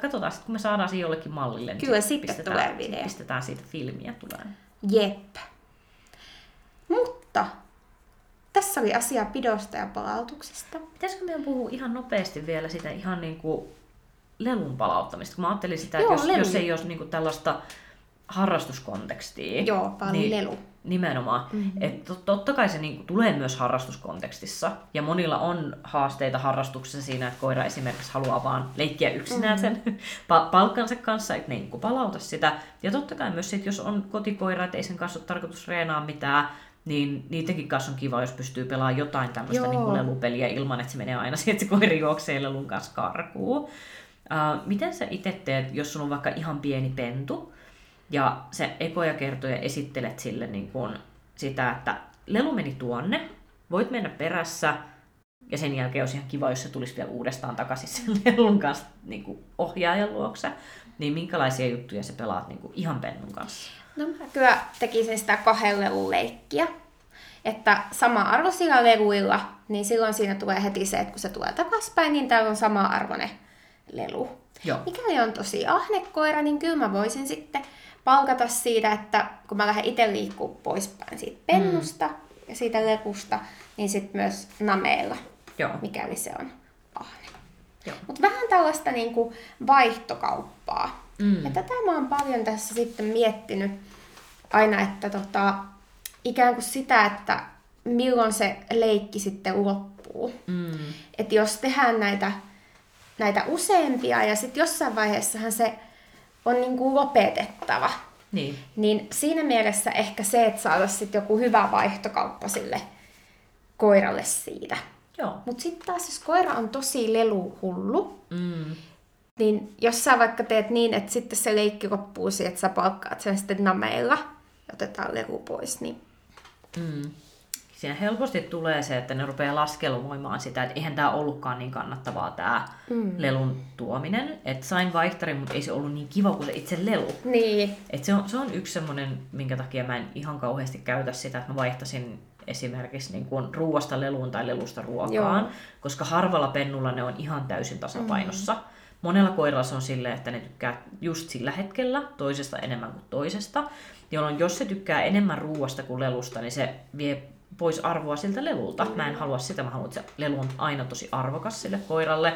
Katsotaan sitten, kun me saadaan siihen jollekin mallille. Niin Kyllä, sit sitten pistetään, tulee video. sit Pistetään siitä filmiä tulee. Jep. Mutta tässä oli asia pidosta ja palautuksesta. Pitäisikö meidän puhua ihan nopeasti vielä sitä ihan niin kuin lelun palauttamista? Kun mä ajattelin sitä, että Joo, jos, lelu. jos ei olisi niin kuin tällaista harrastuskontekstia. Joo, vaan niin, lelu. Nimenomaan. Mm-hmm. Et to- totta kai se niinku tulee myös harrastuskontekstissa. Ja monilla on haasteita harrastuksessa siinä, että koira esimerkiksi haluaa vaan leikkiä yksinään sen pa- palkkansa kanssa, että ne ei niinku palauta sitä. Ja totta kai myös sit, jos on kotikoira, että ei sen kanssa ole tarkoitus reenaa mitään, niin niidenkin kanssa on kiva, jos pystyy pelaamaan jotain tämmöistä niinku lelupeliä ilman, että se menee aina siihen, että se koira juoksee lelun kanssa karkuun. Uh, miten sä itse teet, jos sulla on vaikka ihan pieni pentu, ja se ekoja kertoja esittelet sille niin kuin sitä, että lelu meni tuonne, voit mennä perässä, ja sen jälkeen olisi ihan kiva, jos se tulisi vielä uudestaan takaisin sen lelun kanssa niin kuin ohjaajan luokse. Niin minkälaisia juttuja sä pelaat niin kuin ihan pennun kanssa? No mä kyllä tekisin sitä kahden lelun leikkiä. Että sama arvoisilla leluilla, niin silloin siinä tulee heti se, että kun se tulee takaspäin, niin täällä on sama arvoinen lelu. Joo. Mikäli on tosi ahnekoira, niin kyllä mä voisin sitten palkata siitä, että kun mä lähden itse liikkuu poispäin siitä pennusta mm. ja siitä lepusta, niin sitten myös nameella, Joo. mikäli se on ahne. Mutta vähän tällaista niin kuin vaihtokauppaa. Mm. Ja tätä mä oon paljon tässä sitten miettinyt aina, että tota, ikään kuin sitä, että milloin se leikki sitten loppuu. Mm. Että jos tehdään näitä, näitä useampia ja sitten jossain vaiheessahan se on niin kuin lopetettava, Niin. niin siinä mielessä ehkä se, että saataisiin sitten joku hyvä vaihtokauppa sille koiralle siitä. Joo. Mutta sitten taas, jos koira on tosi leluhullu, Mm. niin jos sä vaikka teet niin, että sitten se leikki loppuu siihen, että sä palkkaat sen sitten nameilla ja otetaan lelu pois, niin Mm. Siinä helposti tulee se, että ne rupeaa laskeluvoimaan sitä, että eihän tämä ollutkaan niin kannattavaa tämä mm. lelun tuominen. Että sain vaihtarin, mutta ei se ollut niin kiva kuin se itse lelu. niin, Et se, on, se on yksi semmoinen, minkä takia mä en ihan kauheasti käytä sitä, että mä vaihtasin esimerkiksi niin kuin ruuasta leluun tai lelusta ruokaan, Joo. koska harvalla pennulla ne on ihan täysin tasapainossa. Mm. Monella koiralla se on silleen, että ne tykkää just sillä hetkellä toisesta enemmän kuin toisesta, jolloin jos se tykkää enemmän ruuasta kuin lelusta, niin se vie pois arvoa siltä lelulta. Mä en halua sitä, mä haluan, että se lelu on aina tosi arvokas sille koiralle.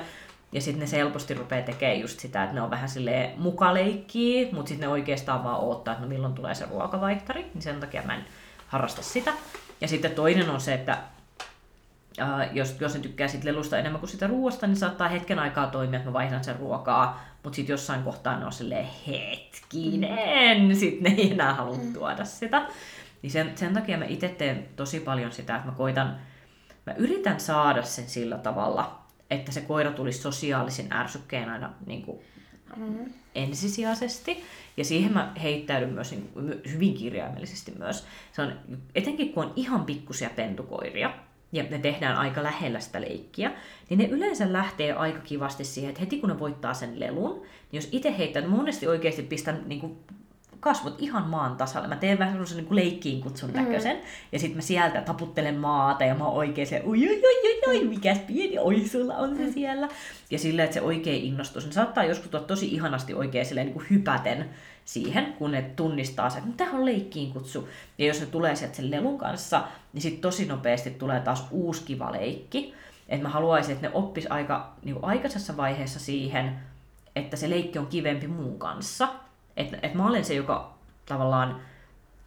Ja sitten ne helposti rupeaa tekemään just sitä, että ne on vähän silleen mukaleikkii, mutta sitten ne oikeastaan vaan odottaa, että no milloin tulee se ruokavaihtari. Niin sen takia mä en harrasta sitä. Ja sitten toinen on se, että ää, jos, jos ne tykkää sit lelusta enemmän kuin sitä ruoasta, niin saattaa hetken aikaa toimia, että mä vaihdan sen ruokaa. Mutta sitten jossain kohtaa ne on silleen hetkinen, sitten ne ei enää halua tuoda sitä. Niin sen, sen takia mä itse teen tosi paljon sitä, että mä koitan, mä yritän saada sen sillä tavalla, että se koira tulisi sosiaalisin ärsykkeen aina niin kuin ensisijaisesti. Ja siihen mä heittäydyn myös niin kuin hyvin kirjaimellisesti myös. Se on, etenkin kun on ihan pikkusia pentukoiria, ja ne tehdään aika lähellä sitä leikkiä, niin ne yleensä lähtee aika kivasti siihen, että heti kun ne voittaa sen lelun, niin jos itse heittää, niin monesti oikeasti pistän niin kuin kasvot ihan maan tasalle. Mä teen vähän semmoisen niin leikkiin kutsun näköisen. Mm. Ja sitten mä sieltä taputtelen maata ja mä oon oikein se, oi, oi, oi, oi, oi, mikäs pieni, oi, sulla on se siellä. Ja sillä, että se oikein innostuu. Se saattaa joskus tulla tosi ihanasti oikein silleen niin kuin hypäten siihen, kun ne tunnistaa sen, että tämä on leikkiin kutsu. Ja jos ne tulee sieltä sen lelun kanssa, niin sitten tosi nopeasti tulee taas uusi kiva leikki. Että mä haluaisin, että ne oppis aika niin aikaisessa vaiheessa siihen, että se leikki on kivempi muun kanssa. Että et mä olen se, joka tavallaan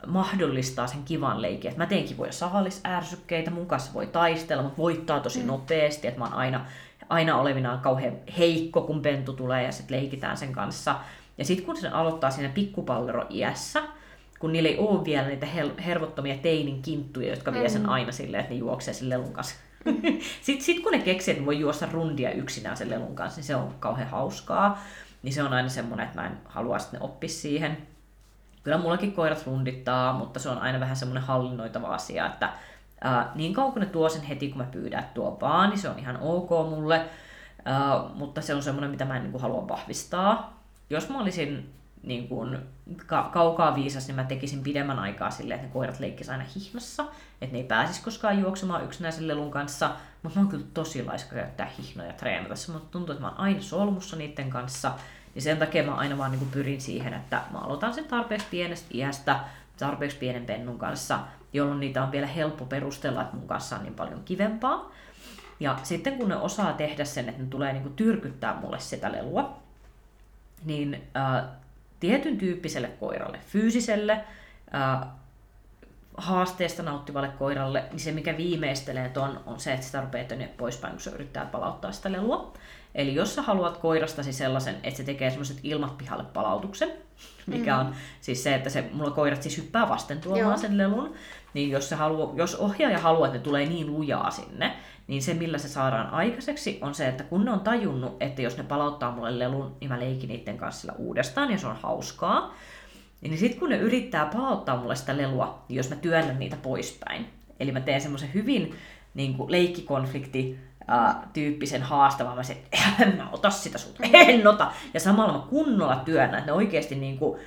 mahdollistaa sen kivan leikin. Et mä teen kivoja saalisärsykkeitä, mun kanssa voi taistella, mutta voittaa tosi mm. nopeasti. Että mä oon aina, aina olevinaan kauhean heikko, kun pentu tulee ja sitten leikitään sen kanssa. Ja sitten kun se aloittaa siinä pikkupallero-iässä, kun niillä ei ole vielä niitä hel- hervottomia teinin kinttuja, jotka vie sen aina silleen, että ne juoksee sen lelun kanssa. Sitten sit kun ne keksii, että voi juosta rundia yksinään sen lelun kanssa, niin se on kauhean hauskaa. Niin se on aina semmoinen, että mä en halua, että ne oppisi siihen. Kyllä mullakin koirat rundittaa, mutta se on aina vähän semmoinen hallinnoitava asia, että ää, niin kauan kun ne tuo sen heti, kun mä pyydän, että tuo vaan, niin se on ihan ok mulle. Ää, mutta se on semmoinen, mitä mä en niin kuin, halua vahvistaa. Jos mä olisin niin kuin, ka- kaukaa viisas, niin mä tekisin pidemmän aikaa silleen, että ne koirat leikkis aina hihnossa, että ne ei pääsisi koskaan juoksemaan yksinäisen lelun kanssa, mutta mä oon kyllä tosi laiska käyttää hihnoja treenata. Se musta tuntuu, että mä oon aina solmussa niiden kanssa, niin sen takia mä aina vaan niin kuin pyrin siihen, että mä aloitan sen tarpeeksi pienestä iästä, tarpeeksi pienen pennun kanssa, jolloin niitä on vielä helppo perustella, että mun kanssa on niin paljon kivempaa. Ja sitten kun ne osaa tehdä sen, että ne tulee niin kuin tyrkyttää mulle sitä lelua, niin äh, tietyn tyyppiselle koiralle, fyysiselle, äh, haasteesta nauttivalle koiralle, niin se mikä viimeistelee ton on se, että sitä rupeaa tönne poispäin, kun se yrittää palauttaa sitä lelua. Eli jos sä haluat koirastasi sellaisen, että se tekee semmoiset ilmat pihalle palautuksen, mikä on siis se, että se, mulla koirat siis hyppää vasten tuomaan Joo. sen lelun, niin jos, se haluaa, jos ohjaaja haluaa, että ne tulee niin lujaa sinne, niin se millä se saadaan aikaiseksi on se, että kun ne on tajunnut, että jos ne palauttaa mulle lelun, niin mä leikin niiden kanssa sillä uudestaan ja se on hauskaa. Niin sitten kun ne yrittää palauttaa mulle sitä lelua, niin jos mä työnnän niitä poispäin, eli mä teen semmoisen hyvin niin kuin leikkikonflikti ää, tyyppisen haastavan, mä se, en mä ota sitä sulta, en ota. Ja samalla mä kunnolla työnnän, että ne oikeasti niin kuin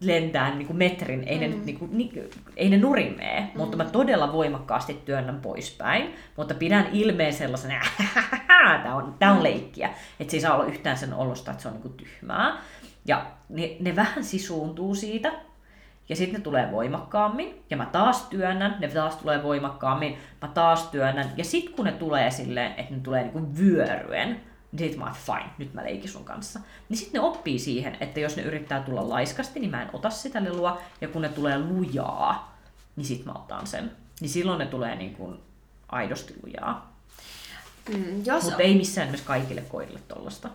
lentää niin kuin metrin, ei ne, mm. niin kuin, ni, ei ne nurin mene, mm. mutta mä todella voimakkaasti työnnän poispäin, mutta pidän ilmeen sellaisena, tämä on, tää on leikkiä, että se ei saa olla yhtään sen olosta, että se on niin kuin tyhmää. Ja ne, ne vähän sisuuntuu siitä, ja sitten ne tulee voimakkaammin, ja mä taas työnnän, ne taas tulee voimakkaammin, mä taas työnnän, ja sitten kun ne tulee silleen, että ne tulee niinku vyöryen, niin sit mä oon, fine, nyt mä leikin sun kanssa. Niin sitten ne oppii siihen, että jos ne yrittää tulla laiskasti, niin mä en ota sitä lelua, ja kun ne tulee lujaa, niin sit mä otan sen. Niin silloin ne tulee niin kuin aidosti lujaa. Mm, jos Mutta ei missään nimessä kaikille koirille tollasta.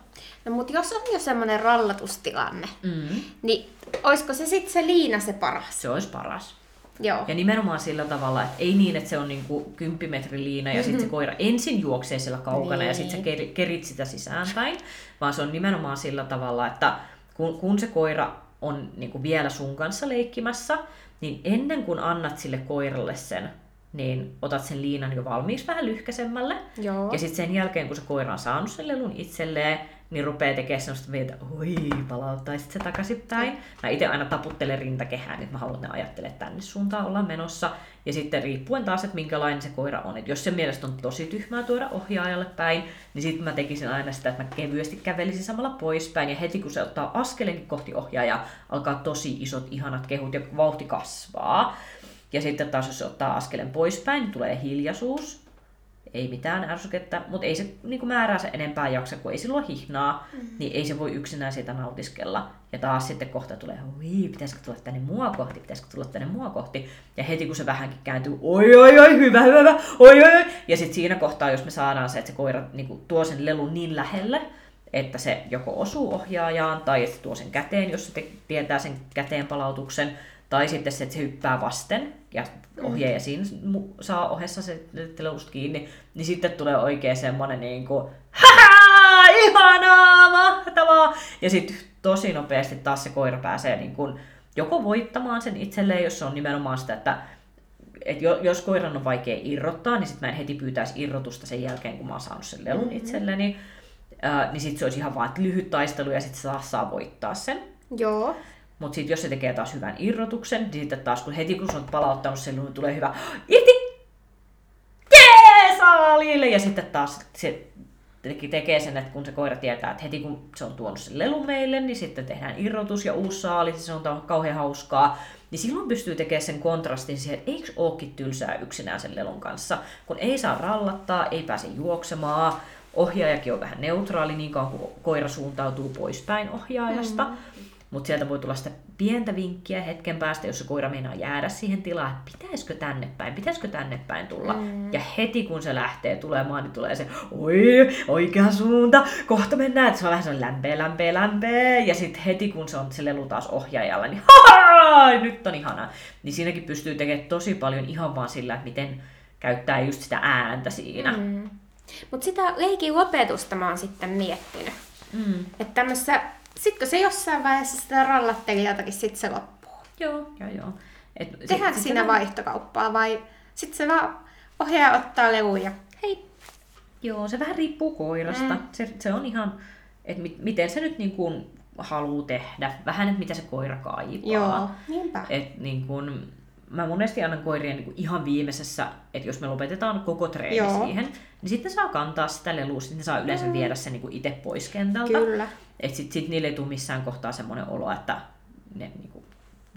No, mutta jos on jo semmoinen rallatustilanne, Mm. niin olisiko se sitten se liina se paras? Se olisi paras. Joo. Ja nimenomaan sillä tavalla, että ei niin, että se on niinku 10 metri liina ja sitten se koira ensin juoksee siellä kaukana ja sitten sä Niin. ker- kerit sitä sisäänpäin, vaan se on nimenomaan sillä tavalla, että kun, kun se koira on niinku vielä sun kanssa leikkimässä, niin ennen kuin annat sille koiralle sen, niin otat sen liinan jo valmiiksi vähän lyhkäisemmälle. Joo. Ja sitten sen jälkeen, kun se koira on saanut sen lelun itselleen, niin rupeaa tekemään semmoista vielä, että oi, palauttaisit se takaisinpäin. Mä itse aina taputtelen rintakehään, että mä haluan, että ne ajattelee, että tänne suuntaan ollaan menossa. Ja sitten riippuen taas, että minkälainen se koira on. Että jos se mielestä on tosi tyhmää tuoda ohjaajalle päin, niin sitten mä tekisin aina sitä, että mä kevyesti kävelisin samalla poispäin. Ja heti kun se ottaa askelenkin kohti ohjaajaa, alkaa tosi isot ihanat kehut ja vauhti kasvaa. Ja sitten taas jos se ottaa askelen poispäin, niin tulee hiljaisuus. Ei mitään ärsykettä, mutta ei se niin määrää se enempää jaksa, kun ei silloin hihnaa, mm. niin ei se voi yksinään siitä nautiskella. Ja taas sitten kohta tulee, oi, pitäisikö tulla tänne mua kohti, pitäisikö tulla tänne mua kohti. Ja heti kun se vähänkin kääntyy, oi, oi, oi, hyvä, hyvä, hyvä, oi, oi, oi. Ja sitten siinä kohtaa, jos me saadaan se, että se koira niin tuo sen lelun niin lähelle, että se joko osuu ohjaajaan tai että se tuo sen käteen, jos se te- tietää sen käteen palautuksen, tai sitten se, että se hyppää vasten ja ohjaaja siinä mu- saa ohessa se lelusta kiinni, niin sitten tulee oikein semmoinen niin kuin, Haha, ihanaa, mahtavaa! Ja sitten tosi nopeasti taas se koira pääsee niin kuin, joko voittamaan sen itselleen, jos se on nimenomaan sitä, että et jo- jos koiran on vaikea irrottaa, niin sitten mä en heti pyytäisi irrotusta sen jälkeen, kun mä oon saanut sen lelun mm-hmm. itselleni. Ää, niin sitten se olisi ihan vaan lyhyt taistelu ja sitten se taas saa voittaa sen. Joo. Mutta sitten jos se tekee taas hyvän irrotuksen, niin sitten taas kun heti kun se on palauttanut sen, niin tulee hyvä irti! Jee! Ja sitten taas se tekee sen, että kun se koira tietää, että heti kun se on tuonut sen lelu meille, niin sitten tehdään irrotus ja uusi saali, se on kauhean hauskaa. Niin silloin pystyy tekemään sen kontrastin siihen, että eikö ookin tylsää yksinään sen lelun kanssa, kun ei saa rallattaa, ei pääse juoksemaan, ohjaajakin on vähän neutraali niin kauan kuin koira suuntautuu poispäin ohjaajasta. Mm. Mutta sieltä voi tulla sitä pientä vinkkiä hetken päästä, jos se koira meinaa jäädä siihen tilaan, että pitäisikö tänne päin, pitäisikö tänne päin tulla. Mm. Ja heti kun se lähtee tulemaan, niin tulee se, oi, oikea suunta, kohta mennään. Että se on vähän sellainen lämpeä, lämpeä, lämpeä. Ja sitten heti kun se on se lelu taas ohjaajalla, niin Haa, nyt on ihana. Niin siinäkin pystyy tekemään tosi paljon ihan vaan sillä, että miten käyttää just sitä ääntä siinä. Mm. Mutta sitä leikin lopetusta mä oon sitten miettinyt. Mm. Että tämmössä, sitkö se jossain vaiheessa sitä rallattelijatakin sit se loppuu? Joo, joo, joo. Et, sit- Tehdäänkö sit siinä se- vaihtokauppaa vai sitten se vaan ohjaaja ottaa leluja? Hei, Joo, se vähän riippuu koirasta. Mm. Mm. Se, se on ihan, että mit, miten se nyt niin kuin haluaa tehdä. Vähän, että mitä se koira kaipaa. joo, niinpä. Et niin kuin, mä monesti annan koirien niin kuin ihan viimeisessä, että jos me lopetetaan koko treeni Joo. siihen, niin sitten saa kantaa sitä lelua, sitten ne saa yleensä Mm. viedä sen niin kuin itse pois kentältä. Kyllä. Että sitten sit niille ei tule missään kohtaa semmoinen olo, että ne niinku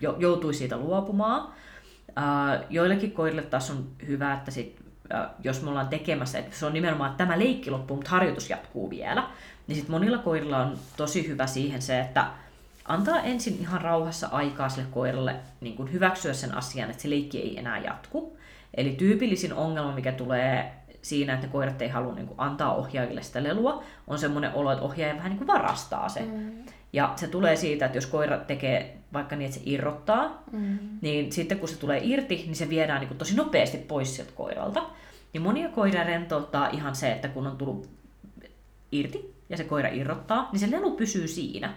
jo, joutui siitä luopumaan. Uh, joillekin koirille taas on hyvä, että sit, uh, jos me ollaan tekemässä, että se on nimenomaan, että tämä leikki loppuu, mutta harjoitus jatkuu vielä, niin sit monilla koirilla on tosi hyvä siihen se, että antaa ensin ihan rauhassa aikaa sille koiralle niin kuin hyväksyä sen asian, että se leikki ei enää jatku. Eli tyypillisin ongelma, mikä tulee siinä, että ne koirat ei halua niin kuin, antaa ohjaajille sitä lelua, on semmoinen olo, että ohjaaja vähän niin kuin varastaa se. Mm. Ja se tulee siitä, että jos koira tekee vaikka niin, että se irrottaa, Mm. niin sitten kun se tulee irti, niin se viedään niin kuin tosi nopeasti pois sieltä koiralta. Niin monia koiria rentouttaa ihan se, että kun on tullut irti ja se koira irrottaa, niin se lelu pysyy siinä.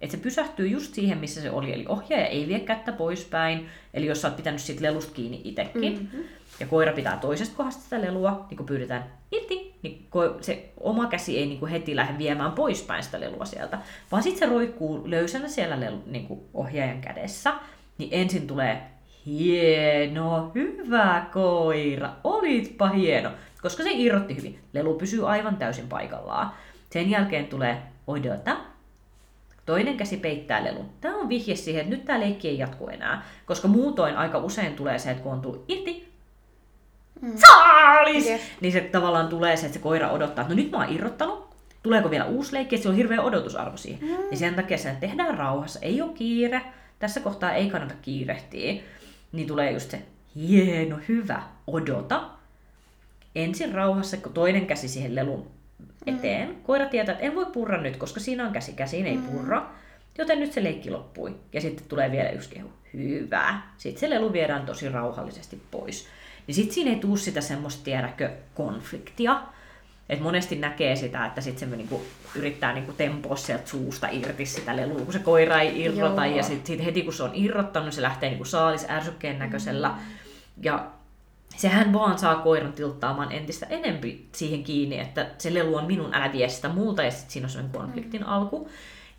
Että se pysähtyy just siihen, missä se oli. Eli ohjaaja ei vie kättä poispäin. Eli jos sä oot pitänyt siitä lelusta kiinni itsekin, Mhm. ja koira pitää toisesta kohdasta sitä lelua, niin kun pyydetään irti, niin se oma käsi ei niin kuin heti lähde viemään poispäin sitä lelua sieltä, vaan sitten se roikkuu löysänä siellä lelu, niin kuin ohjaajan kädessä. Niin ensin tulee hieno, hyvä koira, olitpa hieno, koska se irrotti hyvin. Lelu pysyy aivan täysin paikallaan. Sen jälkeen tulee odota, toinen käsi peittää lelun. Tämä on vihje siihen, että nyt tämä leikki ei jatku enää, koska muutoin aika usein tulee se, että kun on tullut irti, mm. saalis, yes. niin se tavallaan tulee se, että se koira odottaa, että no nyt mä oon irrottanut, tuleeko vielä uusi leikki, että se on hirveä odotusarvo siihen. Mm. Ja sen takia sen tehdään rauhassa, ei ole kiire, tässä kohtaa ei kannata kiirehtiä, niin tulee just se hieno, hyvä, odota. Ensin rauhassa, kun toinen käsi siihen lelun eteen. Mm. Koira tietää, että en voi purra nyt, koska siinä on käsi, käsiin ei mm. purra. Joten nyt se leikki loppui. Ja sitten tulee vielä yksi kehu. Hyvä. Sitten se lelu viedään tosi rauhallisesti pois. Niin sitten siinä ei tule sitä semmoista, tiedäkö, konfliktia. Et monesti näkee sitä, että sitten se niinku yrittää niinku tempoa sieltä suusta irti sitä lelua, kun se koira ei irrota. Joo. Ja sitten sit heti kun se on irrottanut, se lähtee niinku saalis ärsykkeen näköisellä. Mm. Ja sehän vaan saa koiran tilttaamaan entistä enempi siihen kiinni, että se lelu on minun, älä vie sitä muuta, ja sitten siinä on sellainen konfliktin mm. alku.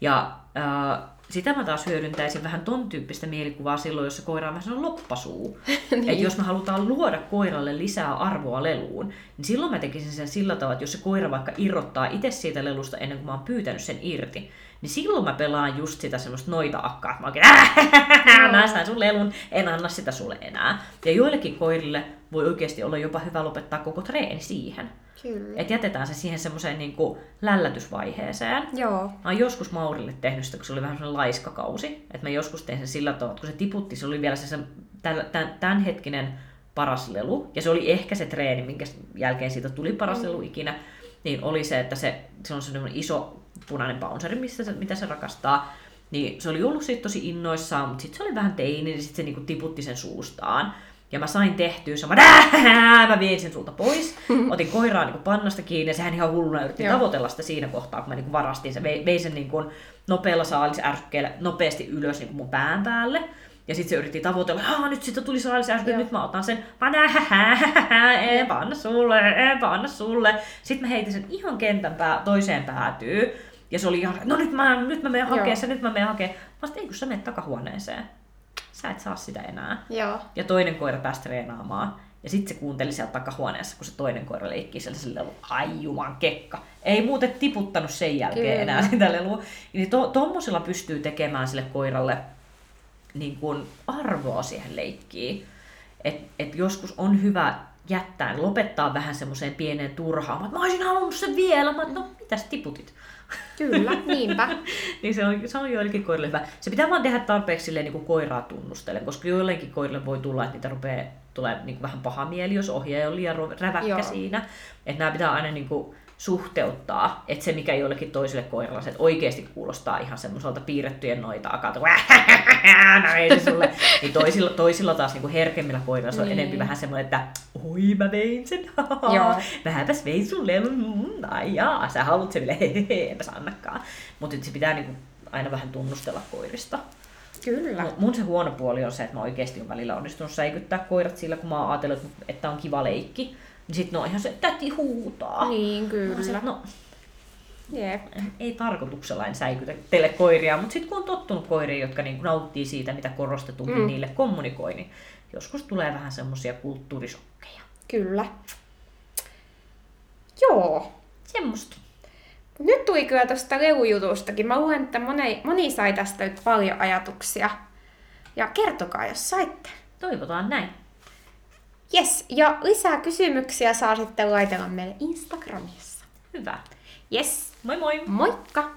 Ja äh, sitä mä taas hyödyntäisin vähän ton tyyppistä mielikuvaa silloin, jos se koira on vähän loppasuu. niin. Että jos me halutaan luoda koiralle lisää arvoa leluun, niin silloin mä tekisin sen sillä tavalla, että jos se koira vaikka irrottaa itse siitä lelusta ennen kuin mä oon pyytänyt sen irti, niin silloin mä pelaan just sitä semmoista noita akkaa, että mä oikein, mä sain sun lelun, en anna sitä sulle enää. Ja joillekin koirille voi oikeasti olla jopa hyvä lopettaa koko treeni siihen. Kyllä. Että jätetään se siihen semmoiseen niin lällätysvaiheeseen. Joo. Mä oon joskus Maurille tehnyt sitä, kun se oli vähän semmoinen laiskakausi. Että mä joskus tein sen sillä tavalla, että kun se tiputti, se oli vielä se, se tämän, tämän hetkinen paras lelu. Ja se oli ehkä se treeni, minkä jälkeen siitä tuli paras mm. lelu ikinä. Niin oli se, että se, se on semmoinen iso punainen bounceri, mistä se, mitä se rakastaa. Niin se oli ollut siitä tosi innoissaan, mutta sitten se oli vähän teini, niin sitten se niinku tiputti sen suustaan. Ja mä sain tehtyä se, mä, mä vien sen sulta pois. Otin koiraa niin pannasta kiinni ja sehän ihan hulluna yritti Joo. tavoitella sitä siinä kohtaa, kun mä niin varastin se. Vei sen niin nopealla saalisärkkeellä nopeasti ylös niin mun pään päälle. Ja sitten se yritti tavoitella, että nyt siitä tuli saalisärky, nyt mä otan sen, mä en anna sulle, en anna sulle. Sitten mä heitin sen ihan kentän pää, toiseen päätyyn. Ja se oli ihan, no nyt mä, nyt mä menen hakemaan sen, nyt mä menen hakemaan. Mä sanoin, ei kun sä menet takahuoneeseen sä et saa sitä enää. Joo. Ja toinen koira pääsi treenaamaan. Ja sitten se kuunteli sieltä takahuoneessa, kun se toinen koira leikkii siellä sille ai juman kekka. Ei muuten tiputtanut sen jälkeen Kyllä. enää sitä lelua. Niin to, tommosilla pystyy tekemään sille koiralle niin kuin arvoa siihen leikkiin. Et, et joskus on hyvä jättää, lopettaa vähän semmoiseen pieneen turhaan. Mä olisin halunnut sen vielä. Mä no mitäs tiputit? Kyllä, niinpä. niin se on, se on joillekin koirille hyvä. Se pitää vaan tehdä tarpeeksi silleen, niin kuin koiraa tunnustellen, koska joillekin koirille voi tulla, että niitä rupeaa tulee niin kuin vähän paha mieli, jos ohjaaja on liian räväkkä Joo. siinä. Että nämä pitää aina niin kuin, suhteuttaa, että se mikä jollekin toiselle koiralle, se, oikeasti kuulostaa ihan semmoiselta piirrettyjen noita akato, no ei se sulle, niin toisilla, toisilla taas niin kuin herkemmillä koirilla se on niin. enemmän vähän semmoinen, että oi mä vein sen, Joo. vähänpäs vein sun lelun, mm, ai jaa, sä haluat sen vielä, enpä annakaan. Mutta se pitää niin kuin aina vähän tunnustella koirista. Kyllä. Mun se huono puoli on se, että mä oikeasti on välillä onnistunut säikyttää koirat sillä, kun mä oon ajatellut, että on kiva leikki. Niin sit no ihan se, täti huutaa. Niin, kyllä. Se, no, Jep. Ei tarkoituksella en säikytä teille koiria, mutta sitten kun on tottunut koiriin, jotka niin nauttii siitä, mitä korostetummin mm. niille kommunikoi, niin joskus tulee vähän semmoisia kulttuurisokkeja. Kyllä. Joo. Semmosta. Nyt tuli kyllä tuosta leujutustakin. Mä luulen, että moni, moni sai tästä nyt paljon ajatuksia. Ja kertokaa, jos saitte. Toivotaan näin. Yes, ja lisää kysymyksiä saa sitten laitella meille Instagramissa. Hyvä. Yes. Moi moi! Moikka!